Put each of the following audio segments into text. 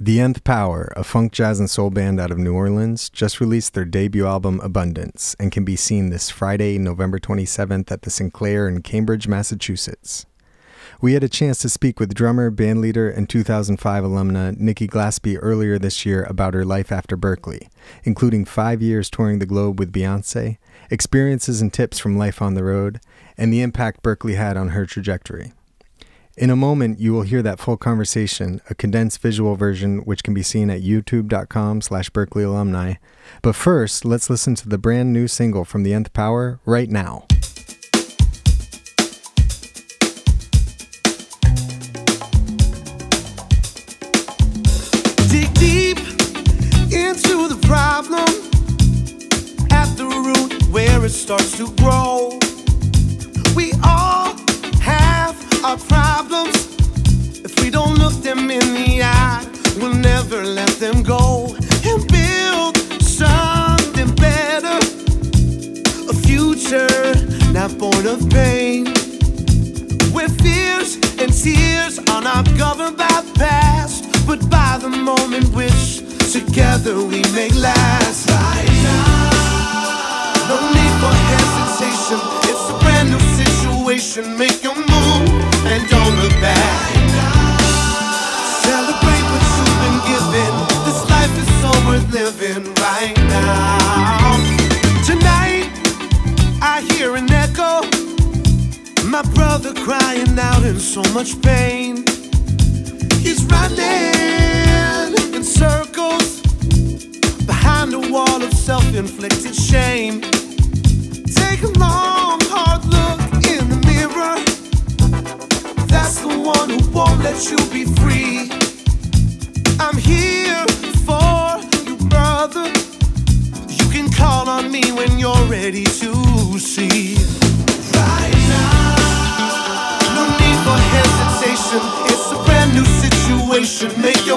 The Nth Power, a funk, jazz, and soul band out of New Orleans, just released their debut album Abundance and can be seen this Friday, November 27th at the Sinclair in Cambridge, Massachusetts. We had a chance to speak with drummer, bandleader, and 2005 alumna Nikki Glaspie earlier this year about her life after Berklee, including five years touring the globe with Beyonce, experiences and tips from life on the road, and the impact Berklee had on her trajectory. In a moment, you will hear that full conversation, a condensed visual version which can be seen at youtube.com slash Berklee alumni. But first, let's listen to the brand new single from The Nth Power right now. Dig deep into the problem at the root where it starts to grow. Our problems. If we don't look them in the eye, we'll never let them go and build something better. A future not born of pain. Where fears and tears are not governed by the past, but by the moment which together we make last. Right now, no need for hesitation. It's a brand new situation. Make your move much pain. He's running in circles behind a wall of self inflicted shame. Take a long, hard look in the mirror. That's the one who won't let you be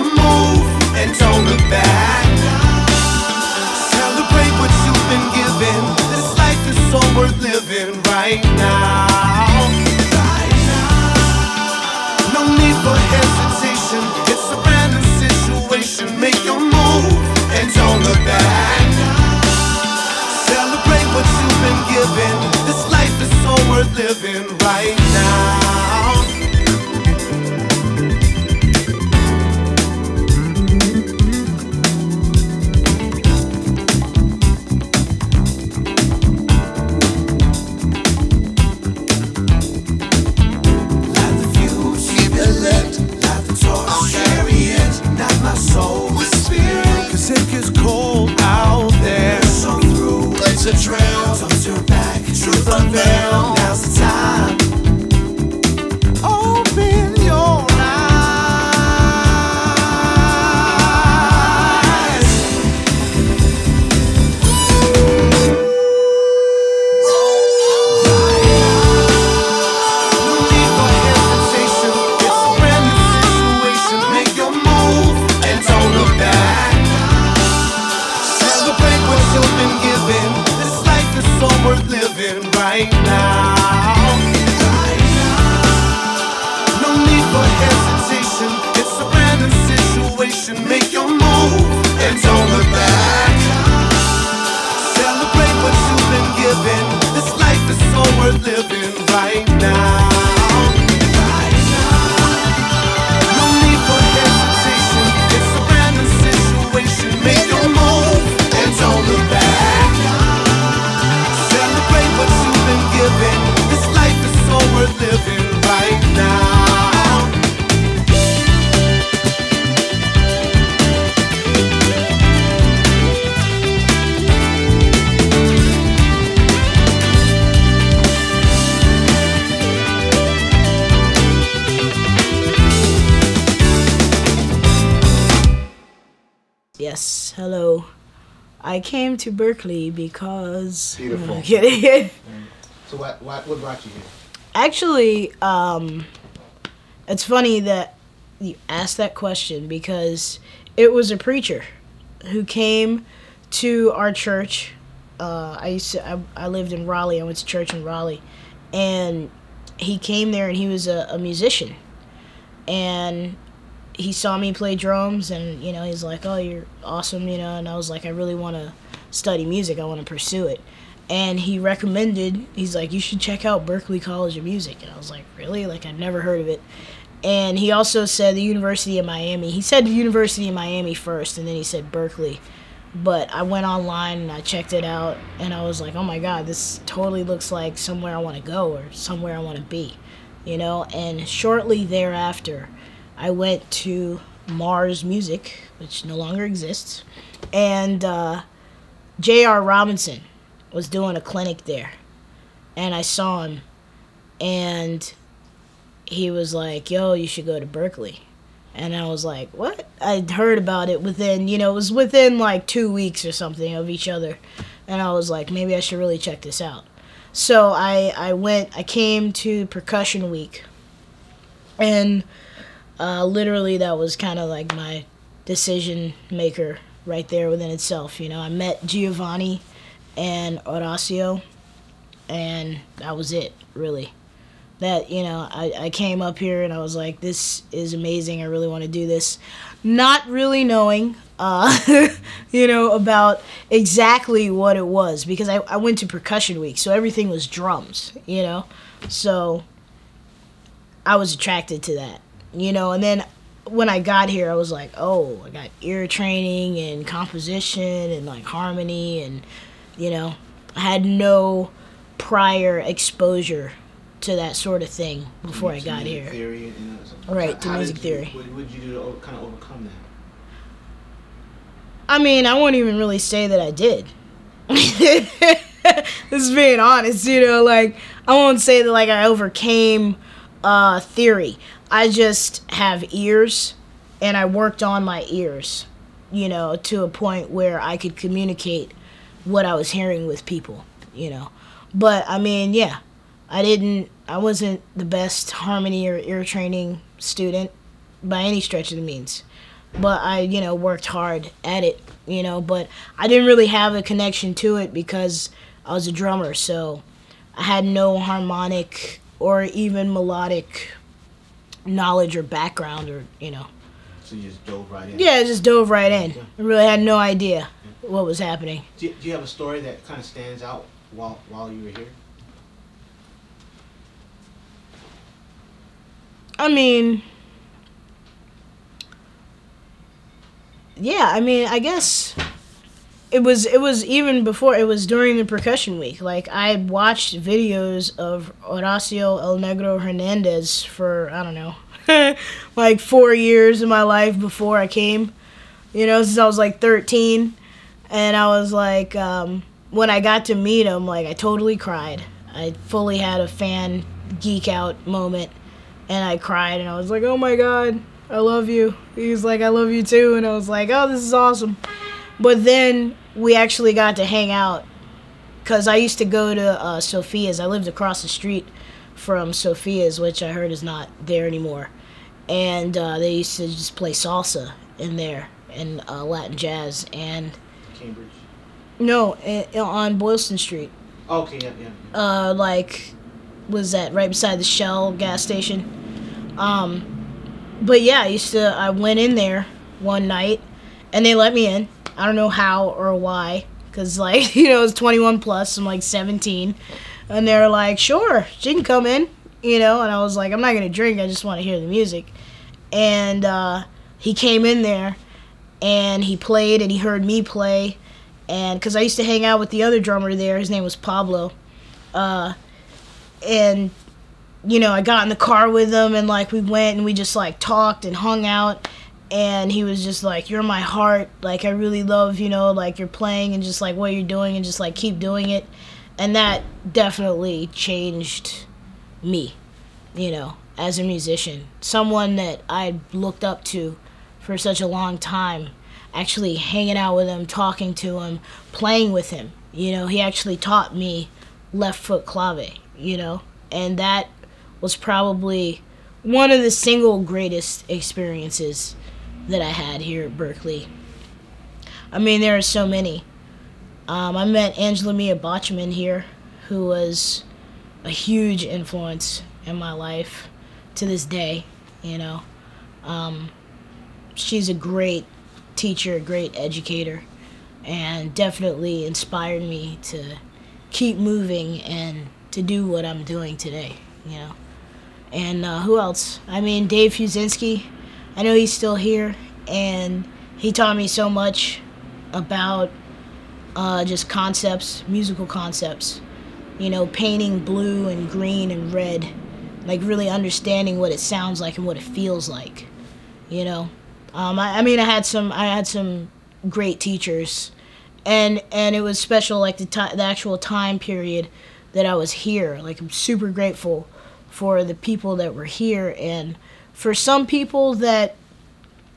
move and don't look back. Celebrate what you've been given. This life is so worth living right now. Right now, no need for hesitation. It's a brand new situation. Make your move and don't look back. Celebrate what you've been given. This life is so worth living right now. I came to Berklee because. Beautiful. I'm kidding. So what, what, what brought you here? Actually, um, it's funny that you asked that question because it was a preacher who came to our church. Uh, I used to, I, I lived in Raleigh. I went to church in Raleigh, and he came there and he was a, a musician, and he saw me play drums and you know he's like oh you're awesome you know and i was like i really want to study music. I want to pursue it. And he recommended he's like you should check out berklee college of music. And i was like really? Like i've never heard of it. And he also said the university of miami he said the university of miami first and then he said berklee but i went online and i checked it out and i was like oh my god this totally looks like somewhere i want to go or somewhere i want to be you know? And shortly thereafter I went to Mars Music, which no longer exists, and uh, J.R. Robinson was doing a clinic there, and I saw him, and he was like, "Yo, you should go to Berklee." and I was like, "What?" I'd heard about it within, you know, it was within like two weeks or something of each other, and I was like, maybe I should really check this out. So I I went, I came to Percussion Week, and uh, literally that was kind of like my decision maker right there within itself. You know, I met Giovanni and Horacio, and that was it, really. That, you know, I, I came up here and I was like, this is amazing. I really want to do this. Not really knowing, uh, you know, about exactly what it was because I, I went to percussion week, so everything was drums, you know? So I was attracted to that you know, and then when I got here, I was like, oh, I got ear training and composition and like harmony, and you know, I had no prior exposure to that sort of thing before I got here. Theory and, uh, Right, to music you- theory. What would you do to kind of overcome that? I mean, I won't even really say that I did. this is being honest, you know, like I won't say that like I overcame uh theory. I just have ears and I worked on my ears, you know, to a point where I could communicate what I was hearing with people, you know. But I mean, yeah, I didn't I wasn't the best harmony or ear training student by any stretch of the means. But I, you know, worked hard at it, you know, but I didn't really have a connection to it because I was a drummer, so I had no harmonic or even melodic knowledge or background or, you know. So you just dove right in. Yeah, I just dove right in. I really had no idea what was happening. Do you, do you have a story that kind of stands out while while you were here? I mean, yeah, I mean, I guess it was it was even before it was during the percussion week. Like I watched videos of Horacio El Negro Hernandez for I don't know, like four years of my life before I came. You know, since I was like thirteen, and I was like, um, when I got to meet him, like I totally cried. I fully had a fan geek out moment and I cried and I was like, "Oh my god, I love you." He's like, "I love you too," and I was like, "Oh, this is awesome." But then we actually got to hang out because I used to go to uh, Sophia's. I lived across the street from Sophia's, which I heard is not there anymore, and uh, they used to just play salsa in there and uh, Latin jazz and Cambridge. no on Boylston Street. Okay, yeah, yeah. yeah. uh, like was that right beside the Shell gas station. Um, but yeah, I used to. I went in there one night, and they let me in. I don't know how or why, cause like you know it's 21 plus. I'm like 17, and they're like, sure, she can come in, you know. And I was like, I'm not gonna drink. I just want to hear the music. And uh, he came in there, and he played, and he heard me play, and because I used to hang out with the other drummer there, his name was Pablo uh, and you know i got in the car with him and like we went and we just like talked and hung out and he was just like you're my heart. Like i really love you know like you're playing and just like what you're doing and just like keep doing it. And that definitely changed me you know as a musician. Someone that i looked up to for such a long time actually hanging out with him talking to him playing with him you know. He actually taught me left foot clave, you know, and that was probably one of the single greatest experiences that I had here at Berklee. I mean, there are so many. Um, I met Angela Mia Botchman here, who was a huge influence in my life to this day, you know. Um, she's a great teacher, a great educator, and definitely inspired me to keep moving and to do what I'm doing today. You know, and uh, who else? I mean, Dave Fiuczynski. I know he's still here, and he taught me so much about uh, just concepts, musical concepts. You know, painting blue and green and red, like really understanding what it sounds like and what it feels like. You know, um, I, I mean, I had some, I had some great teachers, and and it was special, like the time, the actual time period that I was here. Like I'm super grateful for the people that were here, and for some people that,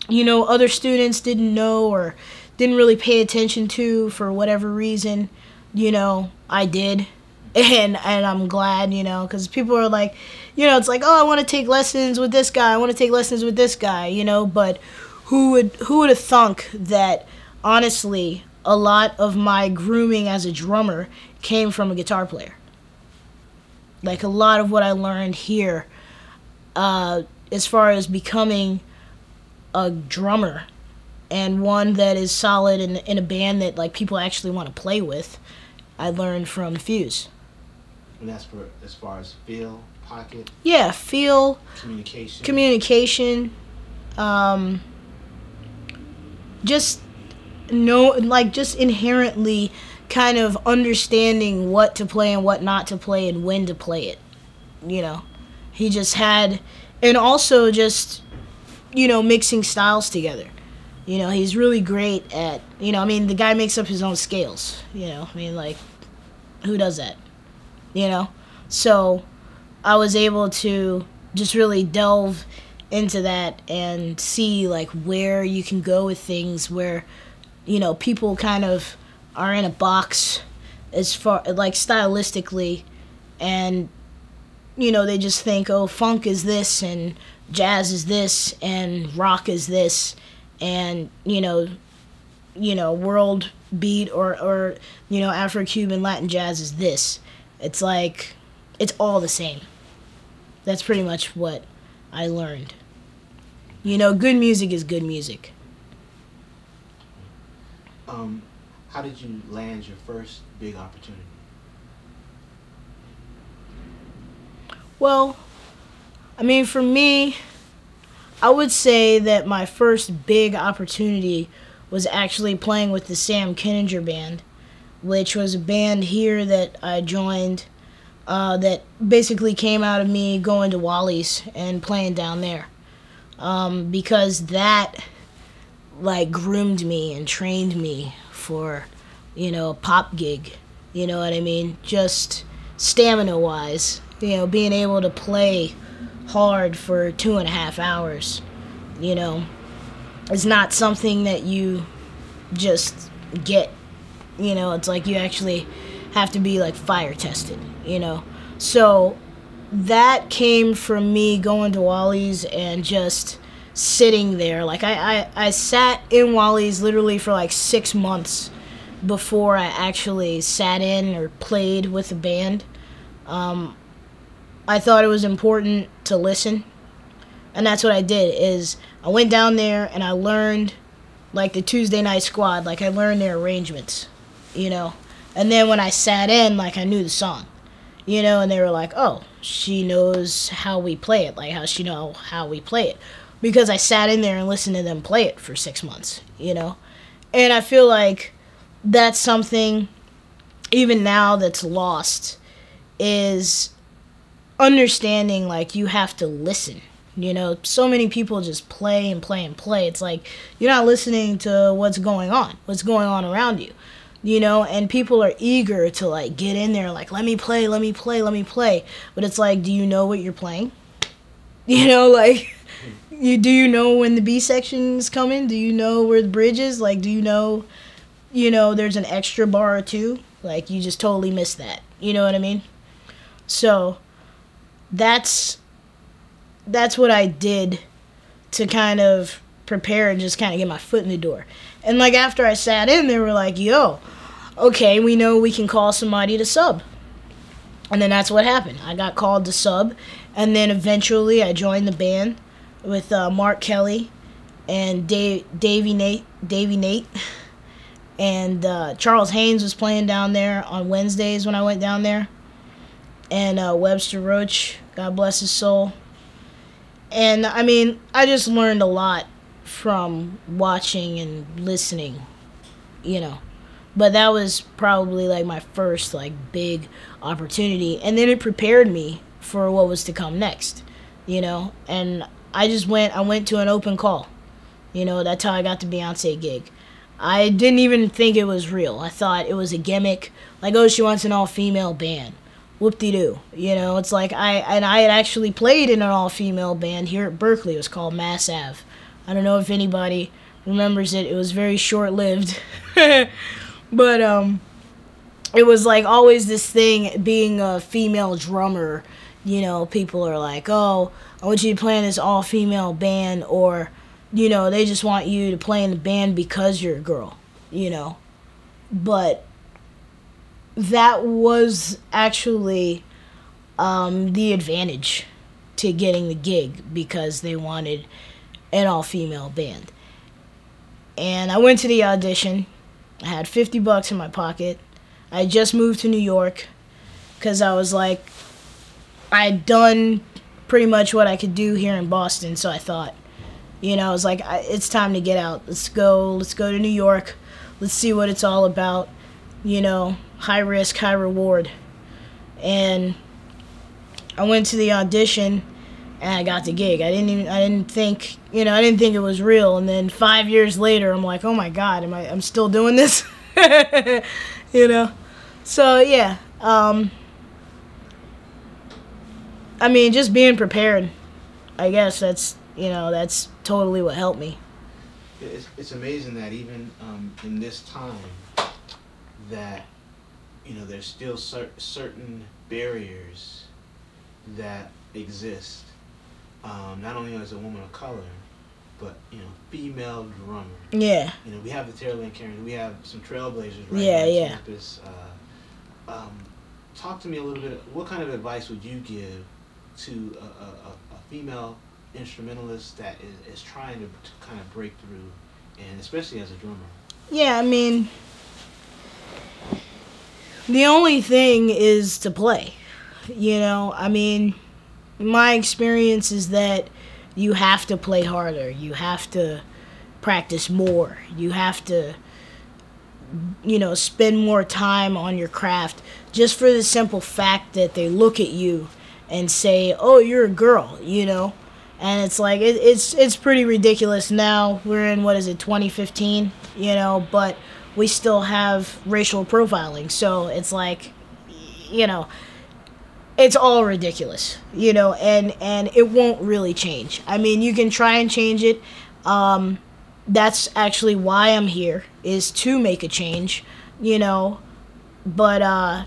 you know, other students didn't know or didn't really pay attention to for whatever reason, you know, I did. And and I'm glad, you know, cuz people are like, you know, it's like, "Oh, I want to take lessons with this guy. I want to take lessons with this guy," you know, but who would who would have thunk that honestly, a lot of my grooming as a drummer came from a guitar player. Like a lot of what I learned here uh, as far as becoming a drummer and one that is solid in, in a band that like people actually want to play with. I learned from Fuze. And that's for as far as feel, pocket, Yeah, feel, communication. communication, um, just no, like just inherently kind of understanding what to play and what not to play and when to play it. You know, he just had, and also just, you know, mixing styles together. You know, he's really great at, you know, I mean, the guy makes up his own scales. You know, I mean, like, who does that? You know? So I was able to just really delve into that and see, like, where you can go with things where, you know, people kind of are in a box as far, like, stylistically, and, you know, they just think, oh, funk is this, and jazz is this, and rock is this and you know you know world beat or or you know afro-cuban latin jazz is this. It's like it's all the same. That's pretty much what i learned. You know good music is good music. Um, how did you land your first big opportunity? Well i mean for me i would say that my first big opportunity was actually playing with the sam kininger band which was a band here that i joined uh, that basically came out of me going to wally's and playing down there. Um, because that like groomed me and trained me for you know a pop gig. You know what i mean? Just stamina wise you know being able to play hard for two and a half hours you know is not something that you just get you know it's like you actually have to be like fire tested you know so that came from me going to Wally's and just sitting there. Like I, I, I sat in Wally's literally for like six months before I actually sat in or played with a band. Um, I thought it was important to listen, and that's what I did. Is I went down there and I learned like the Tuesday night squad. Like I learned their arrangements, you know. And then when I sat in, like I knew the song, you know. And they were like, "Oh, she knows how we play it. Like how she know how we play it." Because I sat in there and listened to them play it for six months, you know. And I feel like that's something, even now, that's lost, is understanding like you have to listen you know? So many people just play and play and play. It's like you're not listening to what's going on what's going on around you you know? And people are eager to like get in there like let me play let me play let me play. But it's like do you know what you're playing? You know like you do you know when the b section is coming? Do you know where the bridge is? Like do you know you know there's an extra bar or two like you just totally miss that. You know what i mean? So that's that's what I did to kind of prepare and just kind of get my foot in the door. And like after I sat in, they were like, "Yo, okay, we know we can call somebody to sub." And then that's what happened. I got called to sub, and then eventually I joined the band with uh, Mark Kelly and Dave, Davy Nate, Davy Nate, and uh, Charles Haynes was playing down there on Wednesdays when I went down there, and uh, Webster Roach, God bless his soul. And I mean, I just learned a lot from watching and listening, you know. But that was probably like my first like big opportunity, and then it prepared me for what was to come next, you know. And I just went, I went to an open call, you know. That's how I got the Beyonce gig. I didn't even think it was real. I thought it was a gimmick, like oh she wants an all female band whoop de doo. You know, it's like I and I had actually played in an all female band here at Berklee. It was called Mass Ave. I don't know if anybody remembers it. It was very short lived. but um it was like always this thing being a female drummer, you know, people are like, "Oh, I want you to play in this all female band or you know, they just want you to play in the band because you're a girl, you know." But that was actually um, the advantage to getting the gig because they wanted an all female band. And I went to the audition. I had 50 bucks in my pocket. I just moved to New York because I was like, I had done pretty much what I could do here in Boston. So I thought, you know, I was like, it's time to get out. Let's go. Let's go to New York. Let's see what it's all about. You know, high risk, high reward. And I went to the audition and I got the gig. I didn't even I didn't think you know I didn't think it was real. And then five years later, I'm like, oh my god, am I I'm still doing this? you know. So yeah, um, I mean, just being prepared. I guess that's you know that's totally what helped me. It's, it's amazing that even um, in this time that you know there's still cer- certain barriers that exist um, not only as a woman of color but you know female drummer. Yeah. You know we have the Terri Lyne Carrington we have some trailblazers right yeah yeah. campus uh, um, talk to me a little bit what kind of advice would you give to a, a, a female instrumentalist that is, is trying to, to kind of break through and especially as a drummer? Yeah i mean the only thing is to play. You know, I mean, my experience is that you have to play harder. You have to practice more. You have to, you know, spend more time on your craft just for the simple fact that they look at you and say, "Oh, you're a girl," you know. And it's like it, it's it's pretty ridiculous now. We're in what is it, 2015, you know, but we still have racial profiling. So it's like, you know, it's all ridiculous, you know, and and it won't really change. I mean, you can try and change it. Um, that's actually why I'm here is to make a change, you know. But uh,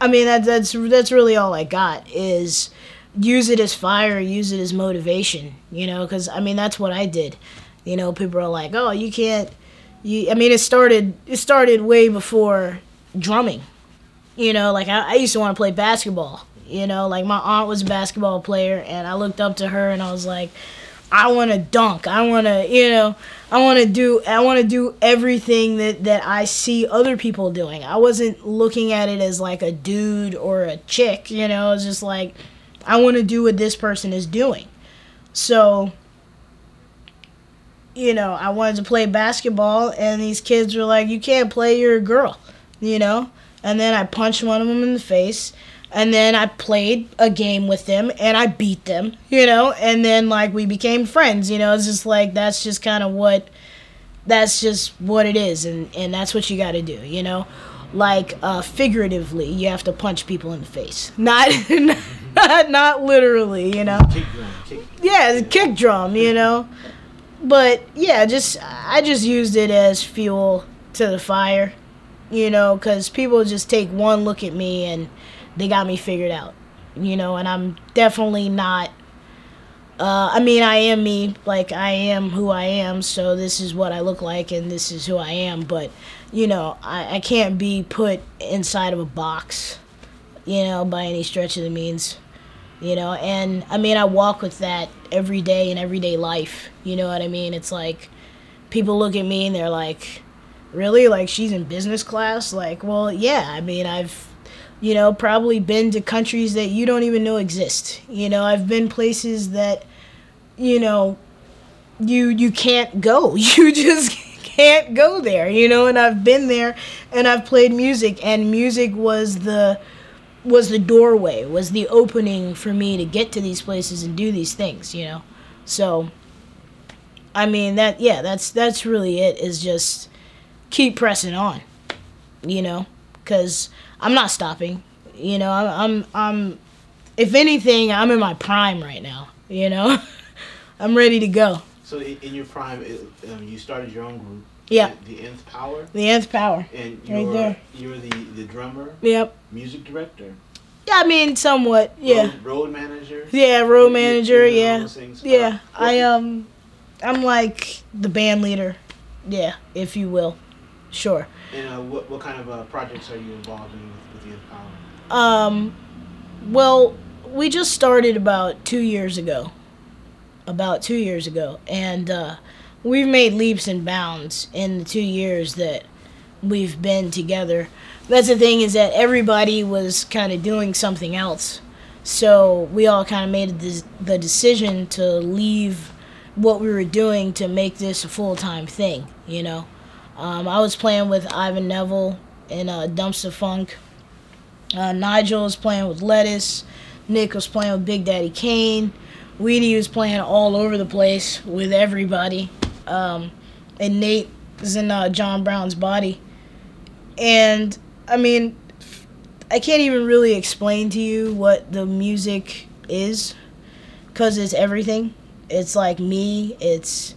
I mean that that's that's really all I got is use it as fire, use it as motivation, you know, because I mean that's what I did. You know, people are like, "Oh, you can't you, I mean, it started it started way before drumming. You know, like I, I used to want to play basketball. You know, like my aunt was a basketball player, and I looked up to her, and I was like, I want to dunk. I want to, you know, I want to do I want to do everything that that I see other people doing. I wasn't looking at it as like a dude or a chick, you know, it's just like I want to do what this person is doing. So, you know, I wanted to play basketball, and these kids were like, "You can't play. You're a girl," you know. And then I punched one of them in the face, and then I played a game with them, and I beat them, you know. And then like we became friends, you know. It's just like that's just kind of what, that's just what it is, and and that's what you got to do, you know. Like uh, figuratively, you have to punch people in the face, not not not literally, you know. kick drum kick Yeah, kick drum, you know but yeah, just I just used it as fuel to the fire, you know, because people just take one look at me and they got me figured out, you know, and I'm definitely not. Uh, I mean, I am me, like I am who I am, so this is what I look like and this is who I am. But you know, I, I can't be put inside of a box, you know, by any stretch of the means. You know. And I mean, I walk with that every day in everyday life. You know what I mean? It's like people look at me and they're like, "Really? Like she's in business class?" Like, well, yeah. I mean, I've you know, probably been to countries that you don't even know exist. You know, I've been places that, you know, you you can't go. You just can't go there, you know, and I've been there and I've played music and music was the was the doorway, was the opening for me to get to these places and do these things, you know. So I mean that yeah, that's that's really it is just keep pressing on. You know, cuz I'm not stopping. You know, I'm, I'm, I'm, if anything, I'm in my prime right now. You know, I'm ready to go. So in your prime, um, you started your own group. Yeah. The, the Nth Power. The Nth Power. And you're, right there. You're the the drummer. Yep. Music director. Yeah, I mean, somewhat. Yeah. Road, road manager. Yeah, road manager. yeah. Yeah. Uh, I um, I'm like the band leader. Yeah, if you will. Sure. And uh, what what kind of uh, projects are you involved in with, with the Nth Power? Um, well, we just started about two years ago. About two years ago, and uh, we've made leaps and bounds in the two years that we've been together. That's the thing is that everybody was kind of doing something else, so we all kind of made the decision to leave what we were doing to make this a full time thing. You know. Um, I was playing with Ivan Neville in uh, Dumpstaphunk. Uh, Nigel was playing with Lettuce. Nick was playing with Big Daddy Kane. Weedy was playing all over the place with everybody. Um, and Nate is in uh, John Brown's body. And I mean, I can't even really explain to you what the music is because it's everything. It's like me, it's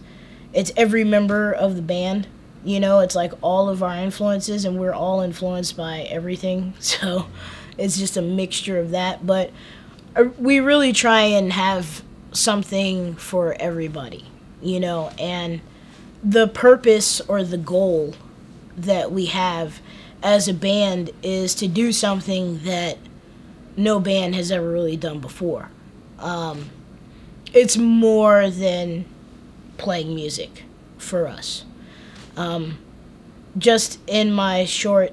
it's every member of the band you know it's like all of our influences and we're all influenced by everything so it's just a mixture of that but uh, we really try and have something for everybody you know and the purpose or the goal that we have as a band is to do something that no band has ever really done before. Um, it's more than playing music for us. Um, just in my short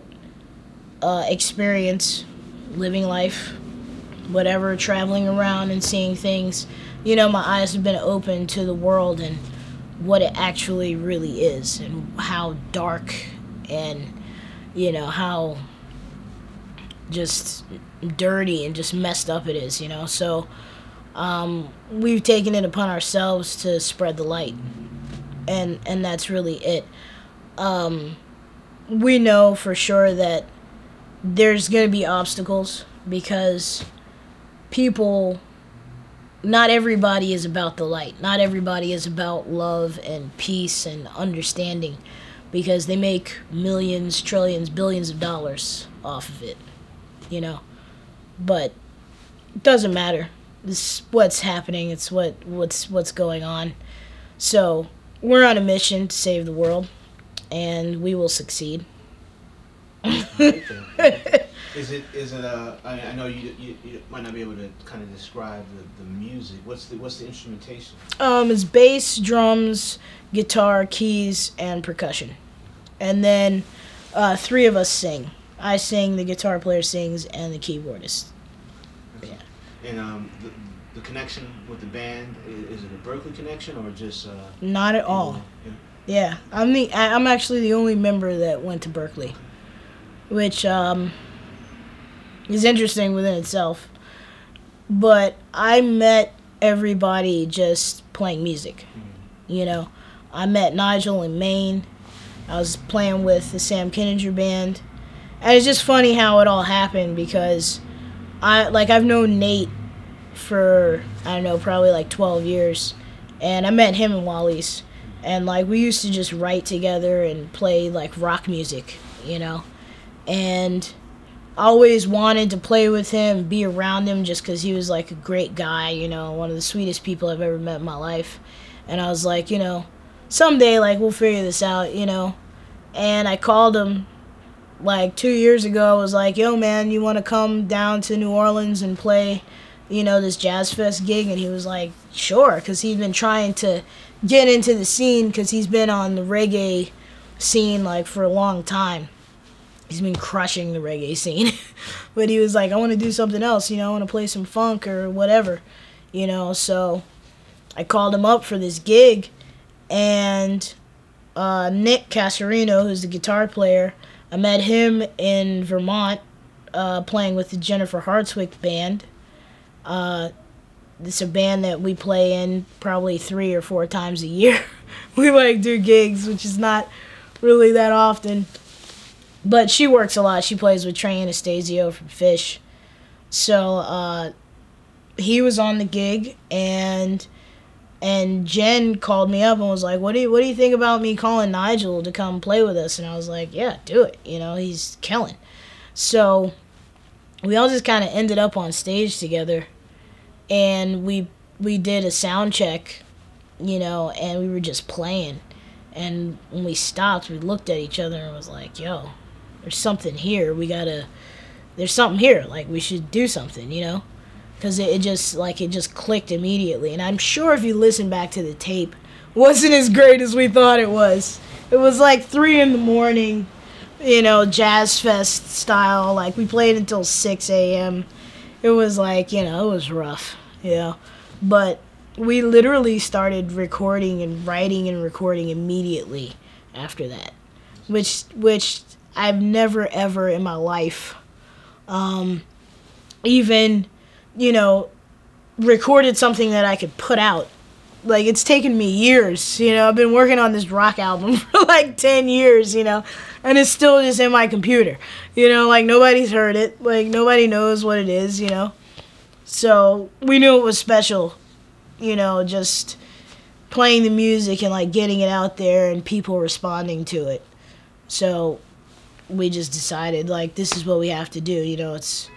uh, experience living life, whatever, traveling around and seeing things, you know, my eyes have been open to the world and what it actually really is and how dark and, you know, how just dirty and just messed up it is, you know. So um, we've taken it upon ourselves to spread the light, and and that's really it um, we know for sure that there's going to be obstacles because people not everybody is about the light. Not everybody is about love and peace and understanding because they make millions, trillions, billions of dollars off of it, you know. But it doesn't matter. This what's happening. It's what what's what's going on. So, we're on a mission to save the world and we will succeed. is it is it uh I, I know you, you, you might not be able to kind of describe the, the music. What's the what's the instrumentation? Um, it's bass, drums, guitar, keys, and percussion, and then uh, three of us sing. I sing, the guitar player sings, and the keyboardist. Yeah. And um, the, the connection with the band is, it a Berklee connection or just? Uh, Not at all. Yeah. Yeah, I'm the I'm actually the only member that went to Berklee, which um, is interesting within itself. But I met everybody just playing music. Mm-hmm. You know, I met Nigel in Maine. I was playing with the Sam Kininger band, and it's just funny how it all happened because I like I've known Nate for I don't know probably like 12 years, and I met him in Wally's and like we used to just write together and play like rock music, you know, and always wanted to play with him, be around him, just because he was like a great guy, you know, one of the sweetest people I've ever met in my life, and I was like, you know, someday like we'll figure this out, you know, and I called him like two years ago. I was like, yo man, you want to come down to New Orleans and play? you know, this Jazz Fest gig? And he was like, sure, because he'd been trying to get into the scene because he's been on the reggae scene like for a long time. He's been crushing the reggae scene. but he was like, I want to do something else, you know, I want to play some funk or whatever, you know. So I called him up for this gig, and uh, Nick Cassarino, who's the guitar player, I met him in Vermont uh, playing with the Jennifer Hartswick band. Uh, it's a band that we play in probably three or four times a year. we like do gigs, which is not really that often. But she works a lot. She plays with Trey Anastasio from Phish. So uh, he was on the gig, and and Jen called me up and was like, "What do you What do you think about me calling Nigel to come play with us?" And I was like, "Yeah, do it. You know, he's killing." So we all just kind of ended up on stage together, and we we did a sound check, you know, and we were just playing. And when we stopped, we looked at each other and was like, "Yo, there's something here. We gotta. There's something here. Like we should do something, you know." Because it, it just like it just clicked immediately. And I'm sure if you listen back to the tape, wasn't as great as we thought it was. It was like three in the morning, you know, jazz fest style. Like we played until six a.m. It was like you know it was rough, you know, but we literally started recording and writing and recording immediately after that, which which I've never ever in my life, um, even, you know, recorded something that I could put out. Like it's taken me years, you know. I've been working on this rock album for like ten years, you know, and it's still just in my computer, you know. Like nobody's heard it, like nobody knows what it is, you know. So we knew it was special, you know, just playing the music and like getting it out there and people responding to it. So we just decided like this is what we have to do, you know, it's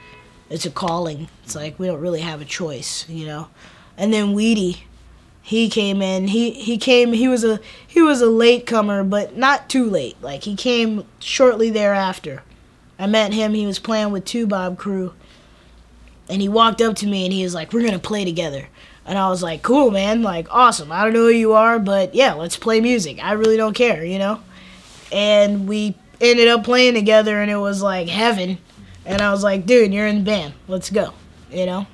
it's a calling. It's like we don't really have a choice, you know. And then Weedy, he came in. He he came. He was a he was a late comer, but not too late. Like he came shortly thereafter. I met him. He was playing with Toubab Krewe, and he walked up to me and he was like, "We're gonna play together." And I was like, "Cool, man. Like awesome. I don't know who you are, but yeah, let's play music. I really don't care, you know." And we ended up playing together, and it was like heaven. And I was like, "Dude, you're in the band. Let's go," you know.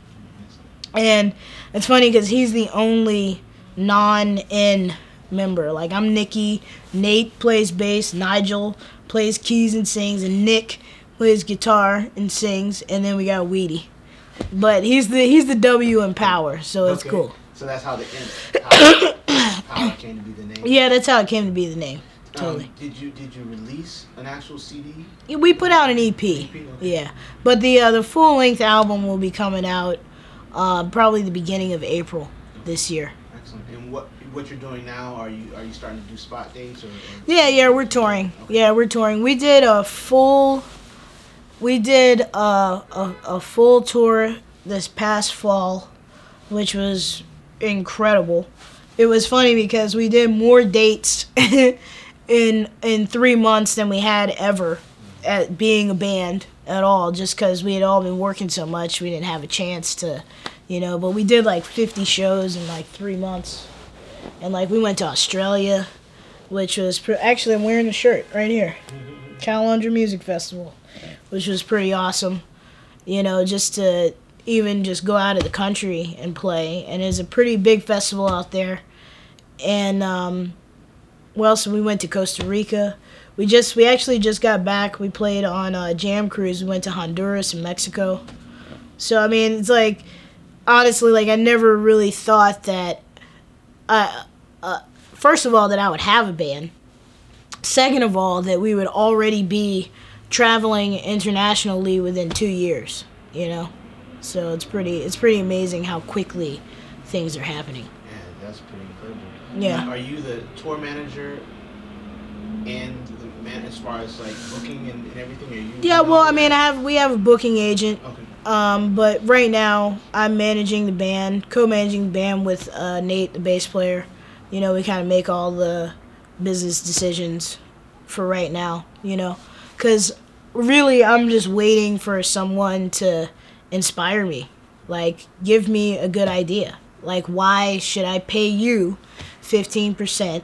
And it's funny because he's the only non-in member. Like I'm Nikki, Nate plays bass, Nigel plays keys and sings, and Nick plays guitar and sings, and then we got Weedy. But he's the he's the W in power, so it's Okay. cool. So that's how the how, how it came to be the name. Yeah, that's how it came to be the name. Totally. Um, did you did you release an actual CD? We put out an EP. okay. Yeah, but the uh, the full length album will be coming out uh, probably the beginning of April this year. Excellent. And what what you're doing now? Are you are you starting to do spot dates or? or Yeah, yeah, we're touring. Yeah, we're touring. We did a full, we did a, a, a full tour this past fall, which was incredible. It was funny because we did more dates in in three months than we had ever at being a band at all. Just because we had all been working so much, we didn't have a chance to, you know. But we did like 50 shows in like three months, and like we went to Australia which was pre- actually I'm wearing a shirt right here, Calendar Music Festival, which was pretty awesome. You know, just to even just go out of the country and play, and it's a pretty big festival out there. And um, well, so we went to Costa Rica. We just we actually just got back. We played on a jam cruise. We went to Honduras and Mexico. So I mean, it's like honestly, like I never really thought that. Uh, uh, first of all, that I would have a band. Second of all, that we would already be traveling internationally within two years. You know, so it's pretty it's pretty amazing how quickly things are happening. Yeah, that's pretty. Yeah. Are you the tour manager and the man as far as like booking and, and everything? Are you? Yeah, well, I mean, I have we have a booking agent, Okay. um, but right now I'm managing the band, co-managing the band with uh, Nate, the bass player. You know, we kind of make all the business decisions for right now. You know, because really I'm just waiting for someone to inspire me. Like, give me a good idea. Like, why should I pay you 15%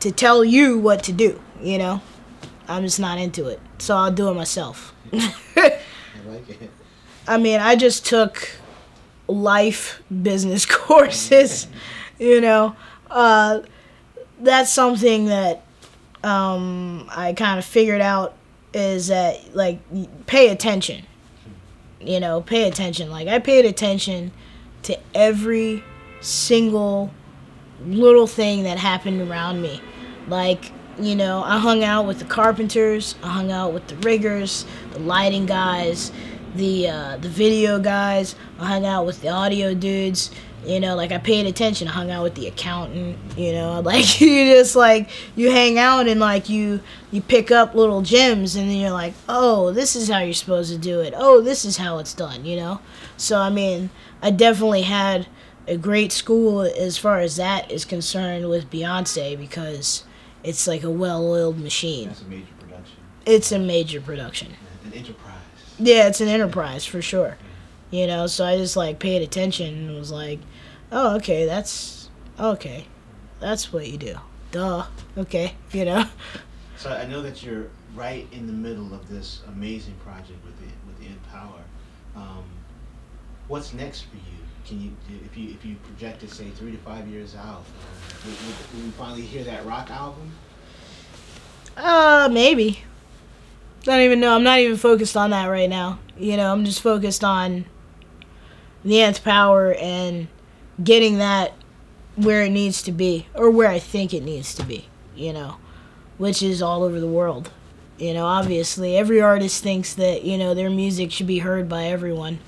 to tell you what to do? You know? I'm just not into it. So I'll do it myself. I like it. I mean, I just took life business courses, you know. Uh, that's something that um, I kind of figured out is that, like, pay attention. You know, pay attention. Like, I paid attention to every single little thing that happened around me. Like, you know, I hung out with the carpenters, I hung out with the riggers, the lighting guys, the uh, the video guys. I hung out with the audio dudes. You know, like I paid attention. I hung out with the accountant. You know, like you just like you hang out and like you you pick up little gems and then you're like, oh, this is how you're supposed to do it. Oh, this is how it's done. You know. So I mean, I definitely had a great school as far as that is concerned with Beyonce because it's like a well-oiled machine. That's a major production. It's a major production. An enterprise. Yeah, it's an enterprise for sure. You know, so I just like paid attention and was like, "Oh, okay, that's okay. That's what you do." Duh. Okay, you know. So I know that you're right in the middle of this amazing project with the with the Nth Power. Um, what's next for you? Can you, if you if you projected say three to five years out, will, will we finally hear that rock album? Uh, maybe. Don't even know. I'm not even focused on that right now. You know, I'm just focused on the nth power and getting that where it needs to be or where I think it needs to be, you know, which is all over the world. You know, obviously every artist thinks that, you know, their music should be heard by everyone.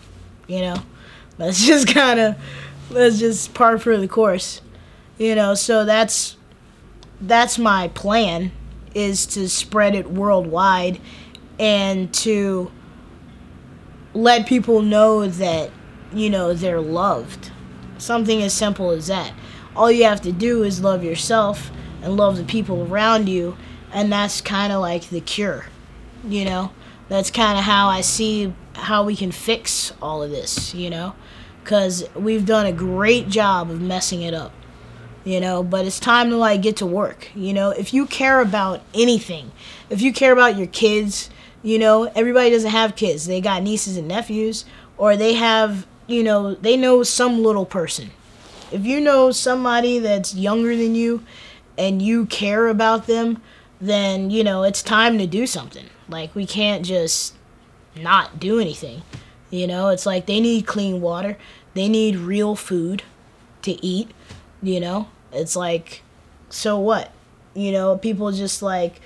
You know. That's just kind of that's just par for the course. You know, so that's that's my plan is to spread it worldwide and to let people know that you know they're loved. Something as simple as that. All you have to do is love yourself and love the people around you, and that's kind of like the cure. You know, that's kind of how I see how we can fix all of this, you know? Cuz we've done a great job of messing it up. You know, but it's time to like get to work. You know, if you care about anything, if you care about your kids, you know, everybody doesn't have kids. They got nieces and nephews, or they have, you know, they know some little person. If you know somebody that's younger than you and you care about them, then, you know, it's time to do something. Like, we can't just not do anything. You know, it's like they need clean water, they need real food to eat. You know, it's like, so what? You know, people just like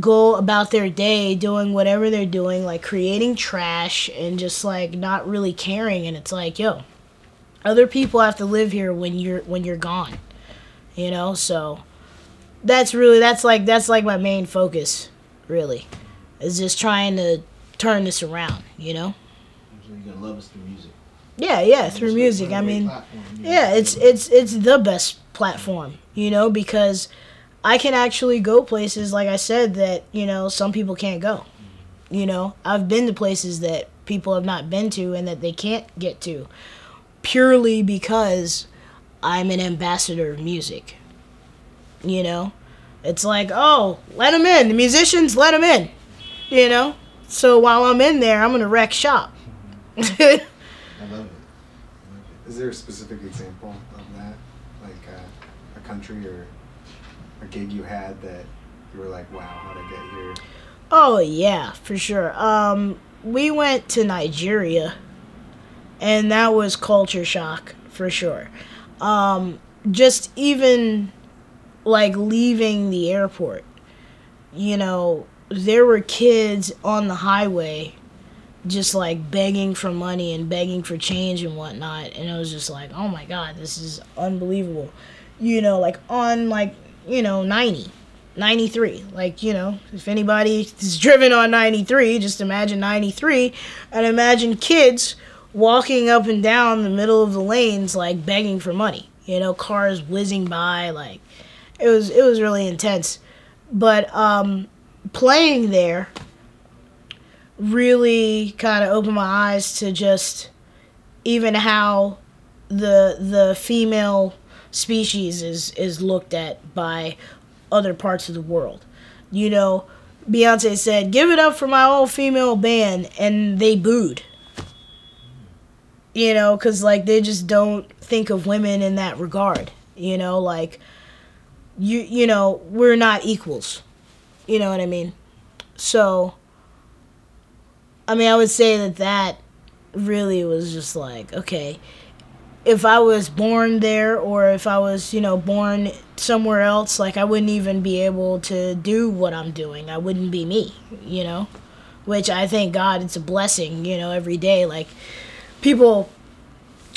go about their day doing whatever they're doing, like creating trash and just like not really caring. And it's like, yo, other people have to live here when you're when you're gone. You know, so that's really that's like that's like my main focus, really, is just trying to turn this around. You know. You're gonna love us through music. Yeah, yeah, through music. I mean, yeah, it's it's it's the best platform, you know, because I can actually go places like I said that, you know, some people can't go. You know, I've been to places that people have not been to and that they can't get to purely because I'm an ambassador of music. You know, it's like, oh, let them in. The musicians, let them in. You know, so while I'm in there, I'm gonna wreck shop. I love it. I love it. Is there a specific example of that, like uh, a country or a gig you had that you were like, "Wow, how'd I get here?" Oh yeah, for sure. Um, we went to Nigeria, and that was culture shock for sure. Um, just even like leaving the airport, you know, there were kids on the highway just like begging for money and begging for change and whatnot and it was just like oh my god this is unbelievable. You know like on like you know 90 93 like you know if anybody is driven on 93 just imagine 93 and imagine kids walking up and down the middle of the lanes like begging for money you know cars whizzing by like it was it was really intense. But um playing there really kind of opened my eyes to just even how the the female species is is looked at by other parts of the world. You know, Beyonce said, "Give it up for my all female band," and they booed. You know, because like they just don't think of women in that regard. You know, like you you know we're not equals. You know what I mean? So, I mean, I would say that that really was just like okay if I was born there or if I was, you know, born somewhere else, like I wouldn't even be able to do what I'm doing. I wouldn't be me, you know? Which I thank God it's a blessing, you know, every day. Like people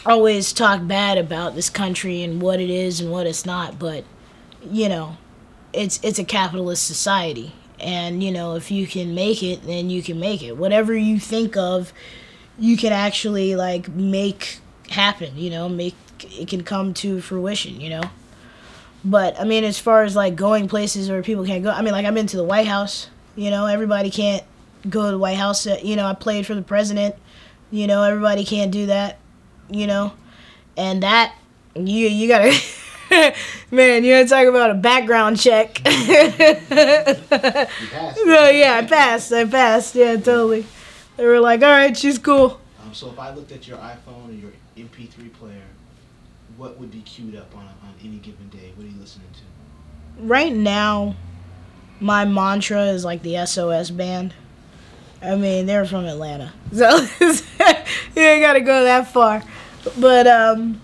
always talk bad about this country and what it is and what it's not, but you know, it's it's a capitalist society. And, you know, if you can make it, then you can make it. Whatever you think of, you can actually like make happen, you know, make it can come to fruition, you know. But I mean, as far as like going places where people can't go, I mean, like I've been to the White House, you know, everybody can't go to the White House. Uh, you know, I played for the president, you know, everybody can't do that, you know, and that you you gotta. Man, you gotta talk about a background check. no, yeah, I passed. I passed. Yeah, totally. They were like, "All right, she's cool." Um, so if I looked at your iPhone or your MP3 player, what would be queued up on on any given day? What are you listening to? Right now, my mantra is like the SOS band. I mean, they're from Atlanta, so you ain't gotta go that far. But um,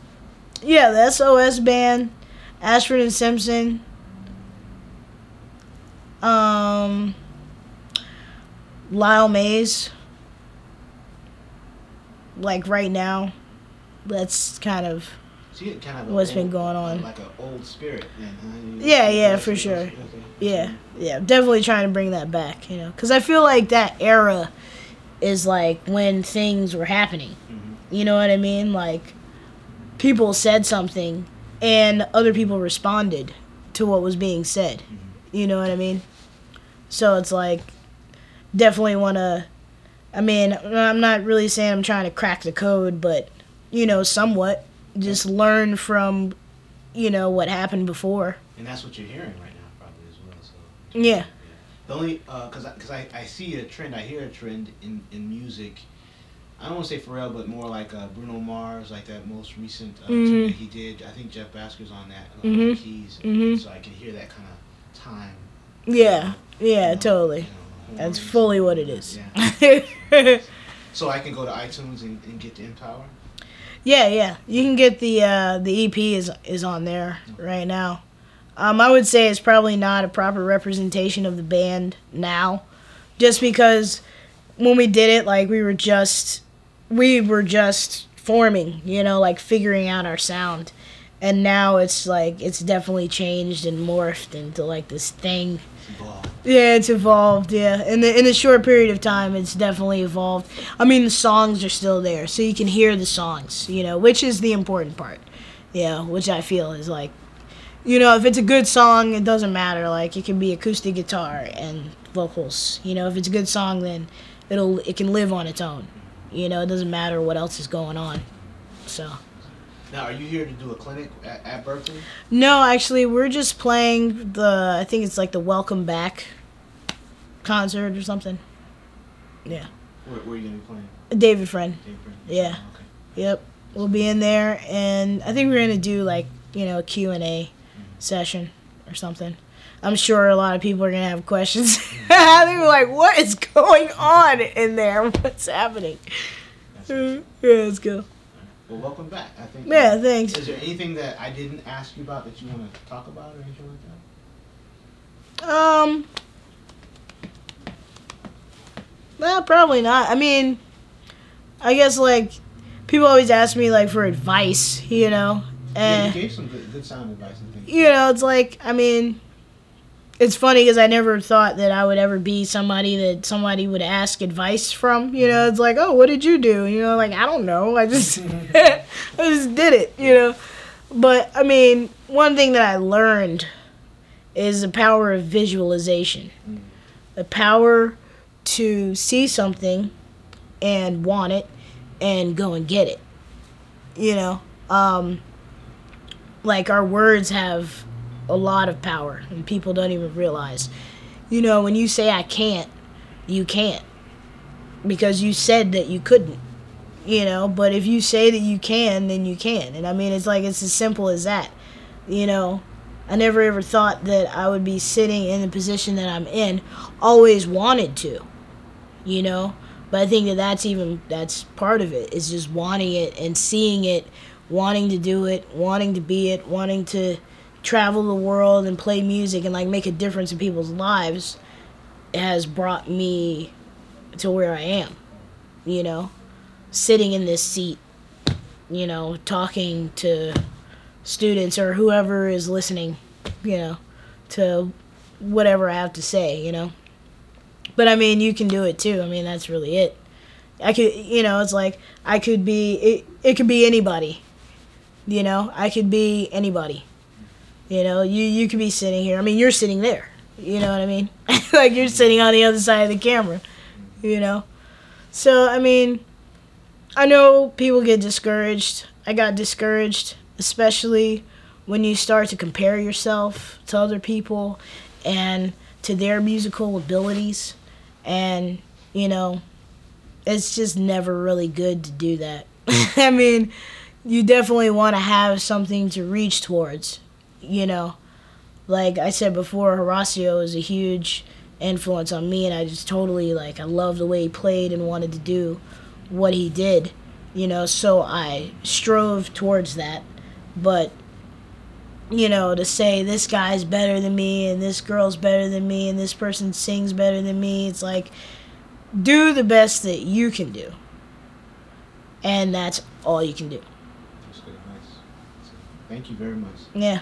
yeah, the SOS band, Ashford and Simpson. Um, Lyle Mays. Like right now, that's kind of So kind of What's been going on? Like an old spirit, then. Huh? Yeah, yeah, for sure. okay. Yeah, yeah, definitely trying to bring that back, you know, because I feel like that era is like when things were happening. Mhm. You know what I mean? Like people said something and other people responded to what was being said. Mm-hmm. You know what I mean? So it's like definitely want to. I mean, I'm not really saying I'm trying to crack the code, but you know, somewhat just learn from you know what happened before. And that's what you're hearing right now, probably as well. So. Yeah. The only, uh, because I, cause I, I see a trend, I hear a trend in, in music. I don't want to say Pharrell, but more like uh, Bruno Mars, like that most recent uh, Mhm. that he did. I think Jeff Bhasker's on that, uh, Mhm. keys. Mhm. So I can hear that kind of time. Yeah, yeah, you know, totally. you know, That's fully what it is. Yeah. So I can go to iTunes and, and get the Nth Power. Yeah, yeah. You can get the uh, the EP is is on there right now. Um, I would say it's probably not a proper representation of the band now, just because when we did it, like we were just we were just forming, you know, like figuring out our sound, and now it's like it's definitely changed and morphed into like this thing. It's evolved. Yeah, it's evolved. Yeah, in the in a short period of time, it's definitely evolved. I mean, the songs are still there, so you can hear the songs. You know, which is the important part. Yeah, which I feel is like, you know, if it's a good song, it doesn't matter. Like it can be acoustic guitar and vocals. You know, if it's a good song, then it'll it can live on its own. You know, it doesn't matter what else is going on. So. Now, are you here to do a clinic at, at Berklee? No, actually, we're just playing the. I think it's like the Welcome Back concert or something. Yeah, Where, where are you going to be playing? David Friend. David Friend. Yeah. Oh, okay. Yep, we'll be in there, and I think we're gonna do like you know a Q and A mm-hmm. session or something. I'm sure a lot of people are gonna have questions. We're like, what is going on in there? What's happening? It. Yeah, let's go. Well, welcome back. I think. Yeah, uh, thanks. Is there anything that I didn't ask you about that you want to talk about or anything like that? Um. Well, probably not. I mean, I guess like people always ask me like for advice, you know, Yeah, and you gave some good, good sound advice and things. you know, it's like I mean, it's funny because I never thought that I would ever be somebody that somebody would ask advice from. You know, it's like, oh, what did you do? You know, like I don't know. I just I just did it. You know, but I mean, one thing that I learned is the power of visualization, the power to see something and want it and go and get it. You know, um, like our words have a lot of power, and people don't even realize. You know, when you say I can't, you can't because you said that you couldn't. You know, but if you say that you can, then you can. And I mean, it's like it's as simple as that. You know, I never ever thought that I would be sitting in the position that I'm in. Always wanted to, you know. But I think that that's even that's part of it is just wanting it and seeing it, wanting to do it, wanting to be it, wanting to travel the world and play music and like make a difference in people's lives has brought me to where I am. You know, sitting in this seat, you know, talking to students or whoever is listening, you know, to whatever I have to say, you know. But I mean, you can do it too. I mean, that's really it. I could, you know, it's like I could be it, it could be anybody. You know, I could be anybody. You know, you you could be sitting here. I mean, you're sitting there. You know what I mean? like you're sitting on the other side of the camera. You know. So, I mean, I know people get discouraged. I got discouraged especially when you start to compare yourself to other people and to their musical abilities and you know it's just never really good to do that i mean you definitely want to have something to reach towards you know like i said before horacio is a huge influence on me and i just totally like i love the way he played and wanted to do what he did you know so i strove towards that but you know, to say this guy's better than me and this girl's better than me and this person sings better than me, it's like do the best that you can do. And that's all you can do. That's good advice. Thank you very much. Yeah.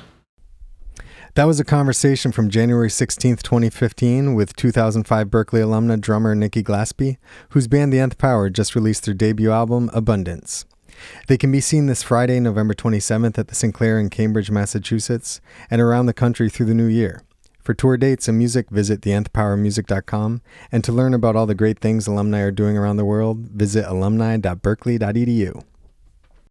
That was a conversation from January 16th, 2015, with 2005 Berklee alumna drummer Nikki Glaspie, whose band The Nth Power just released their debut album, Abundance. They can be seen this Friday, November 27th at the Sinclair in Cambridge, Massachusetts, and around the country through the new year. For tour dates and music, visit thenthpowermusic.com, and to learn about all the great things alumni are doing around the world, visit alumni.berklee.edu.